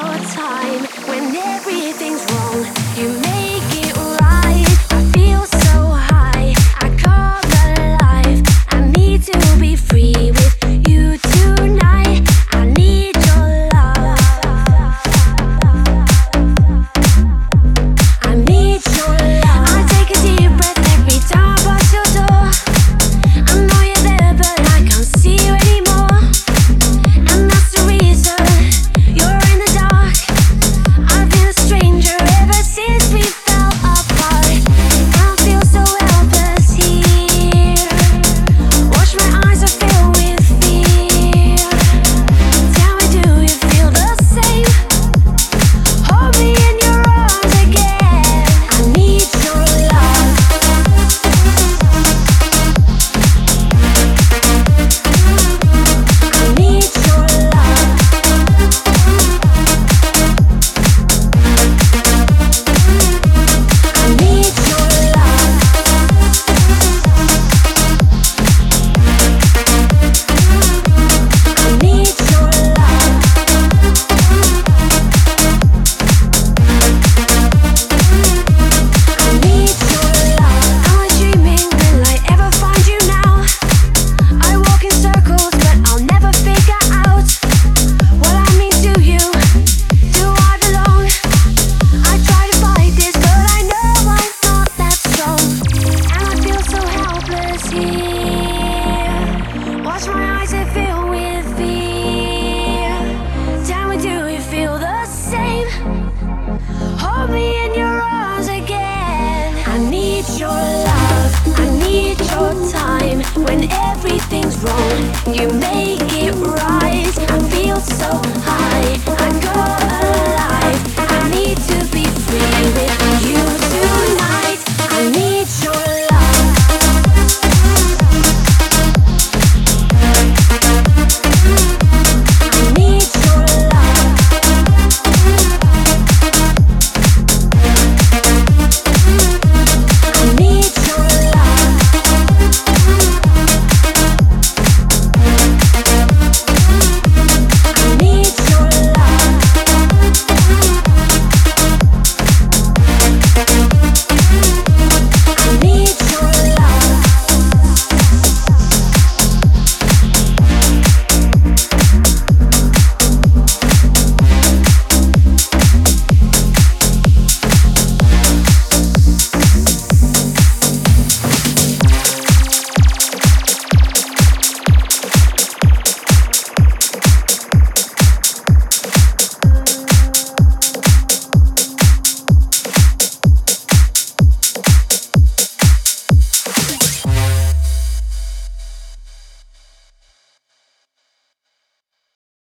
your time When everything's wrong, you make